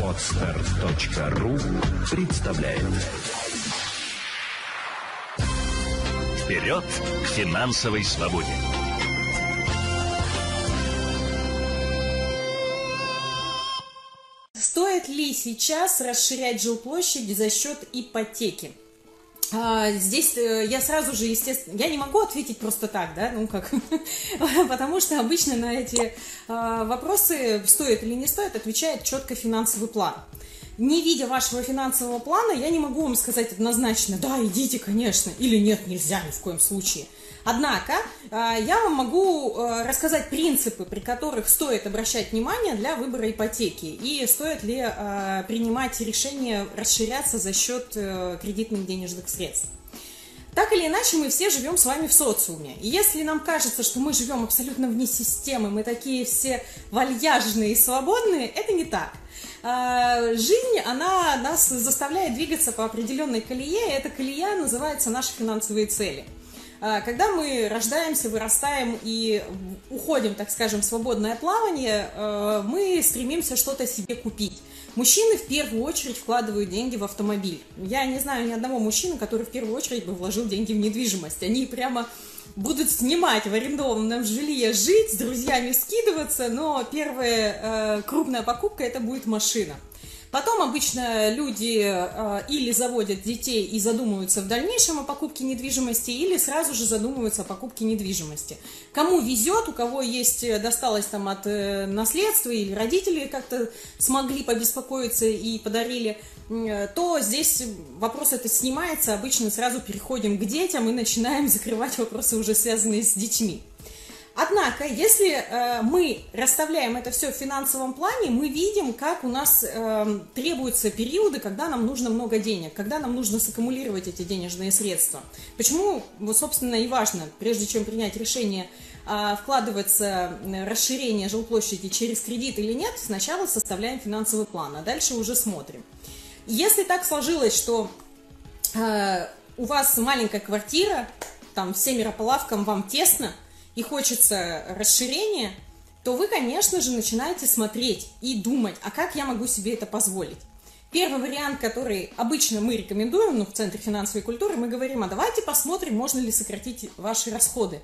Отстар.ру представляет Вперед к финансовой свободе! Стоит ли сейчас расширять жилплощадь за счет ипотеки? А, здесь э, я сразу же, естественно, я не могу ответить просто так, да, ну как, потому что обычно на эти а, вопросы, стоит или не стоит, отвечает четко финансовый план. Не видя вашего финансового плана, я не могу вам сказать однозначно, да, идите, конечно, или нет, нельзя ни в коем случае. Однако а, я вам могу а, рассказать принципы, при которых стоит обращать внимание для выбора ипотеки и стоит ли а, принимать решение расширяться за счет э, кредитных денежных средств. Так или иначе, мы все живем с вами в социуме. И если нам кажется, что мы живем абсолютно вне системы, мы такие все вальяжные и свободные, это не так. Жизнь, она нас заставляет двигаться по определенной колее, и эта колея называется наши финансовые цели – а, когда мы рождаемся, вырастаем и уходим, так скажем, в свободное плавание, э, мы стремимся что-то себе купить. Мужчины в первую очередь вкладывают деньги в автомобиль. Я не знаю ни одного мужчины, который в первую очередь бы вложил деньги в недвижимость. Они прямо будут снимать в арендованном жилье, жить, с друзьями скидываться, но первая э, крупная покупка это будет машина. Потом обычно люди э, или заводят детей и задумываются в дальнейшем о покупке недвижимости, или сразу же задумываются о покупке недвижимости. Кому везет, у кого есть, э, досталось там от э, наследства, или родители как-то смогли побеспокоиться и подарили, то здесь вопрос это снимается, обычно сразу переходим к детям и начинаем закрывать вопросы уже связанные с детьми. Однако, если э, мы расставляем это все в финансовом плане, мы видим, как у нас э, требуются периоды, когда нам нужно много денег, когда нам нужно саккумулировать эти денежные средства. Почему, вот, собственно, и важно, прежде чем принять решение э, вкладываться в расширение жилплощади через кредит или нет, сначала составляем финансовый план, а дальше уже смотрим. Если так сложилось, что э, у вас маленькая квартира, там семеро по лавкам, вам тесно – и хочется расширения, то вы, конечно же, начинаете смотреть и думать, а как я могу себе это позволить. Первый вариант, который обычно мы рекомендуем, ну, в Центре финансовой культуры, мы говорим, а давайте посмотрим, можно ли сократить ваши расходы.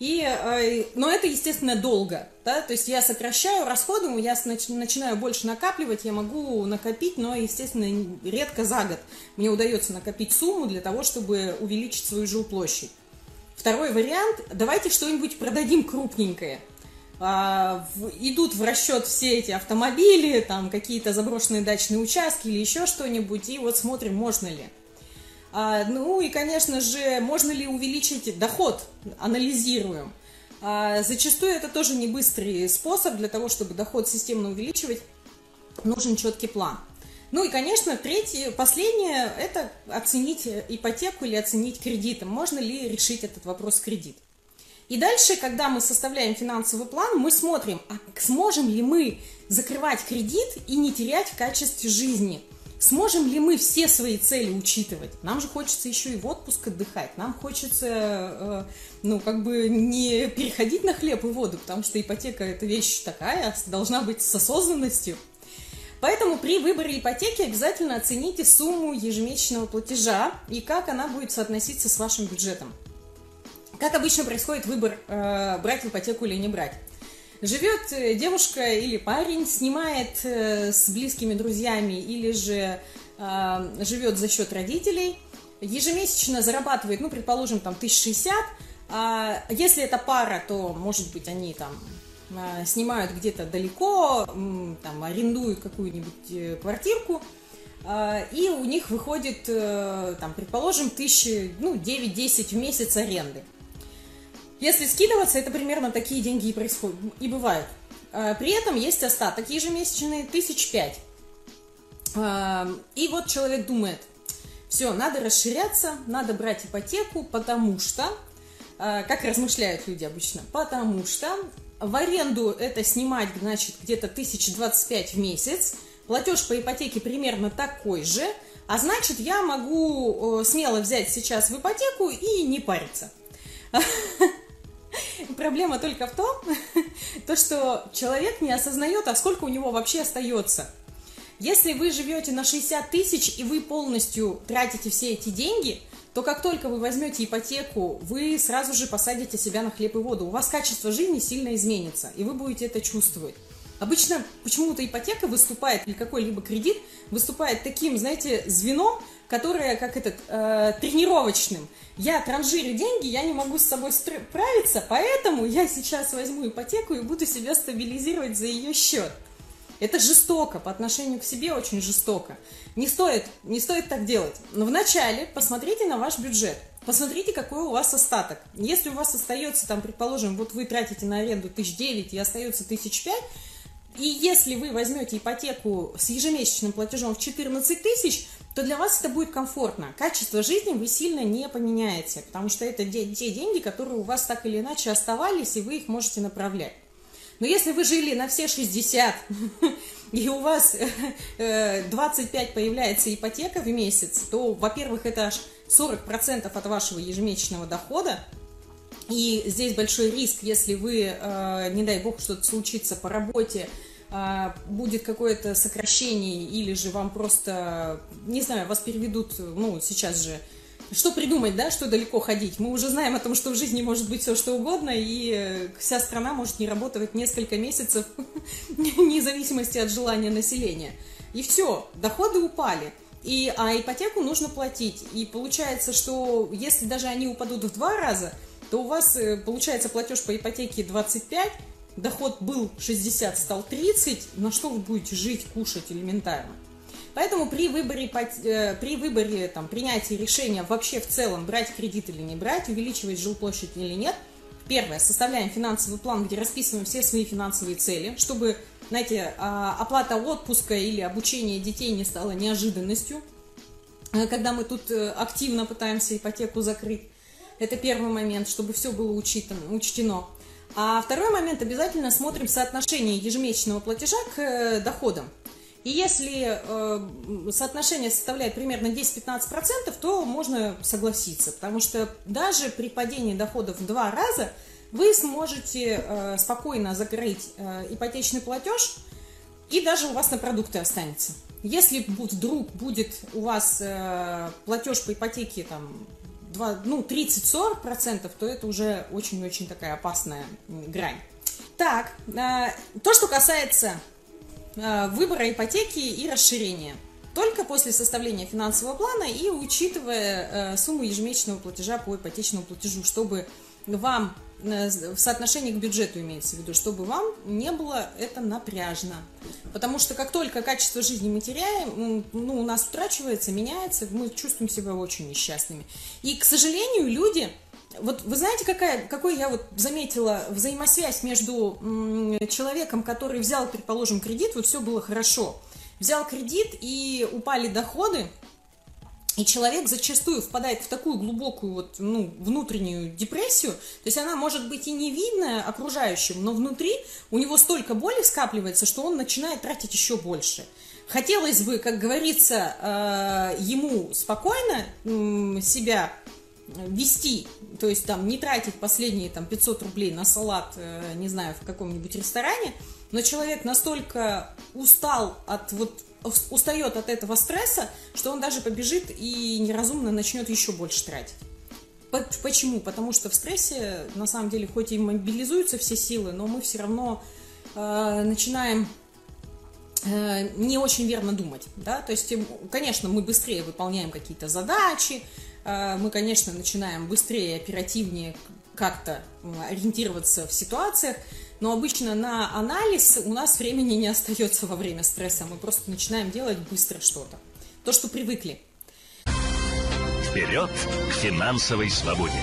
И, э, но это, естественно, долго. Да? То есть я сокращаю расходы, я начинаю больше накапливать, я могу накопить, но, естественно, редко за год мне удается накопить сумму для того, чтобы увеличить свою жилплощадь. Второй вариант, давайте что-нибудь продадим крупненькое. А, в, идут в расчет все эти автомобили, там какие-то заброшенные дачные участки или еще что-нибудь, и вот смотрим, можно ли. А, ну и, конечно же, можно ли увеличить доход, анализируем. А, зачастую это тоже не быстрый способ для того, чтобы доход системно увеличивать, нужен четкий план. Ну и, конечно, третье, последнее – это оценить ипотеку или оценить кредитом. Можно ли решить этот вопрос кредит. И дальше, когда мы составляем финансовый план, мы смотрим, а сможем ли мы закрывать кредит и не терять в качестве жизни. Сможем ли мы все свои цели учитывать? Нам же хочется еще и в отпуск отдыхать. Нам хочется, э, ну, как бы не переходить на хлеб и воду, потому что ипотека – это вещь такая, должна быть с осознанностью – Поэтому при выборе ипотеки обязательно оцените сумму ежемесячного платежа и как она будет соотноситься с вашим бюджетом. Как обычно происходит выбор, э, брать ипотеку или не брать. Живет э, девушка или парень, снимает э, с близкими друзьями или же э, живет за счет родителей, ежемесячно зарабатывает, ну, предположим, там, 1060, а если это пара, то, может быть, они там снимают где-то далеко, там, арендуют какую-нибудь э, квартирку, а, и у них выходит, э, там, предположим, тысячи, ну, 9-10 в месяц аренды. Если скидываться, это примерно такие деньги и происходят, и бывают. А, при этом есть остаток ежемесячный, тысяч пять. И вот человек думает, все, надо расширяться, надо брать ипотеку, потому что, как размышляют люди обычно, потому что в аренду это снимать, значит, где-то 1025 в месяц. Платеж по ипотеке примерно такой же. А значит, я могу э, смело взять сейчас в ипотеку и не париться. проблема только в том, то, что человек не осознает, а сколько у него вообще остается. Если вы живете на 60 тысяч и вы полностью тратите все эти деньги, то как только вы возьмете ипотеку, вы сразу же посадите себя на хлеб и воду. У вас качество жизни сильно изменится, и вы будете это чувствовать. Обычно почему-то ипотека выступает, или какой-либо кредит выступает таким, знаете, звеном, которое как этот, э, тренировочным. Я транжирю деньги, я не могу с собой справиться, поэтому я сейчас возьму ипотеку и буду себя стабилизировать за ее счет. Это жестоко, по отношению к себе очень жестоко. Не стоит, не стоит так делать. Но вначале посмотрите на ваш бюджет. Посмотрите, какой у вас остаток. Если у вас остается, там, предположим, вот вы тратите на аренду тысяч девять и остается тысяч пять, и если вы возьмете ипотеку с ежемесячным платежом в 14 тысяч, то для вас это будет комфортно. Качество жизни вы сильно не поменяете, потому что это те деньги, которые у вас так или иначе оставались, и вы их можете направлять. Но если вы жили на все 60, и у вас 25 э, появляется ипотека в месяц, то, во-первых, это аж 40% от вашего ежемесячного дохода, и здесь большой риск, если вы, э, не дай бог, что-то случится по работе, э, будет какое-то сокращение, или же вам просто, не знаю, вас переведут, ну, сейчас же, что придумать, да, что далеко ходить? Мы уже знаем о том, что в жизни может быть все что угодно, и э, вся страна может не работать несколько месяцев, вне зависимости от желания населения. И все, доходы упали. И, а ипотеку нужно платить. И получается, что если даже они упадут в два раза – то у вас э, получается платеж по ипотеке 25, доход был 60, стал 30, на что вы будете жить, кушать элементарно. Поэтому при выборе, э, при выборе там, принятия решения вообще в целом брать кредит или не брать, увеличивать жилплощадь или нет, первое, составляем финансовый план, где расписываем все свои финансовые цели, чтобы, знаете, а, оплата отпуска или обучение детей не стала неожиданностью, э, когда мы тут активно пытаемся ипотеку закрыть. Это первый момент, чтобы все было учитано, учтено. А второй момент, обязательно смотрим соотношение ежемесячного платежа к э, доходам. И если э, соотношение составляет примерно 10-15%, то можно согласиться, потому что даже при падении доходов в два раза вы сможете э, спокойно закрыть э, ипотечный платеж, и даже у вас на продукты останется. Если вдруг будет у вас э, платеж по ипотеке там 2, ну, 30-40%, то это уже очень-очень такая опасная грань. Так, э, то, что касается выбора ипотеки и расширения. Только после составления финансового плана и учитывая э, сумму ежемесячного платежа по ипотечному платежу, чтобы вам Э, в соотношении к бюджету имеется в виду, чтобы вам не было это напряжно. Потому что как только качество жизни мы теряем, ну, у нас утрачивается, меняется, мы чувствуем себя очень несчастными. И, к сожалению, люди... Вот вы знаете, какая, какой я вот заметила взаимосвязь между человеком, который взял, предположим, кредит, вот все было хорошо, взял кредит и упали доходы, и человек зачастую впадает в такую глубокую вот, ну, внутреннюю депрессию, то есть она может быть и не видная окружающим, но внутри у него столько боли скапливается, что он начинает тратить еще больше. Хотелось бы, как говорится, э, ему спокойно себя вести, то есть там не тратить последние там 500 рублей на салат, э, не знаю, в каком-нибудь ресторане, но человек настолько устал от вот устает от этого стресса, что он даже побежит и неразумно начнет еще больше тратить. Почему? Потому что в стрессе, на самом деле, хоть и мобилизуются все силы, но мы все равно э, начинаем э, не очень верно думать. Да? То есть, конечно, мы быстрее выполняем какие-то задачи, мы, конечно, начинаем быстрее, оперативнее как-то ориентироваться в ситуациях, но обычно на анализ у нас времени не остается во время стресса. Мы просто начинаем делать быстро что-то. То, что привыкли. Вперед к финансовой свободе!